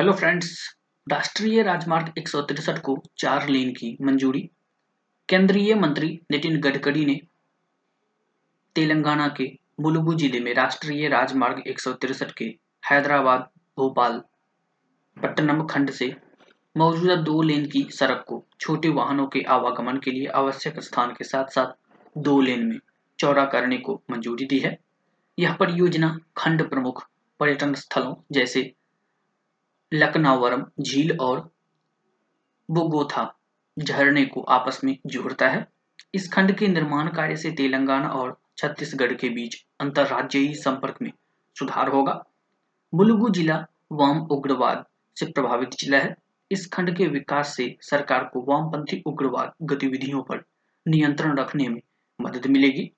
Hello friends राष्ट्रीय राजमार्ग एक को चार लेन की मंजूरी। केंद्रीय मंत्री नितिन गडकरी ने तेलंगाना के मुलुगु ज़िले में राष्ट्रीय राजमार्ग एक के हैदराबाद, भोपाल, पट्टनम खंड से मौजूदा दो लेन की सड़क को छोटे वाहनों के आवागमन के लिए आवश्यक स्थान के साथ साथ दो लेन में चौड़ा करने को मंजूरी दी है। यह परियोजना खंड प्रमुख पर्यटन स्थलों जैसे लकनावरम झील और बोगोथा झरने को आपस में जोड़ता है। इस खंड के निर्माण कार्य से तेलंगाना और छत्तीसगढ़ के बीच अंतर्राज्यीय संपर्क में सुधार होगा। मुलुगु जिला वाम उग्रवाद से प्रभावित जिला है। इस खंड के विकास से सरकार को वामपंथी उग्रवाद गतिविधियों पर नियंत्रण रखने में मदद मिलेगी।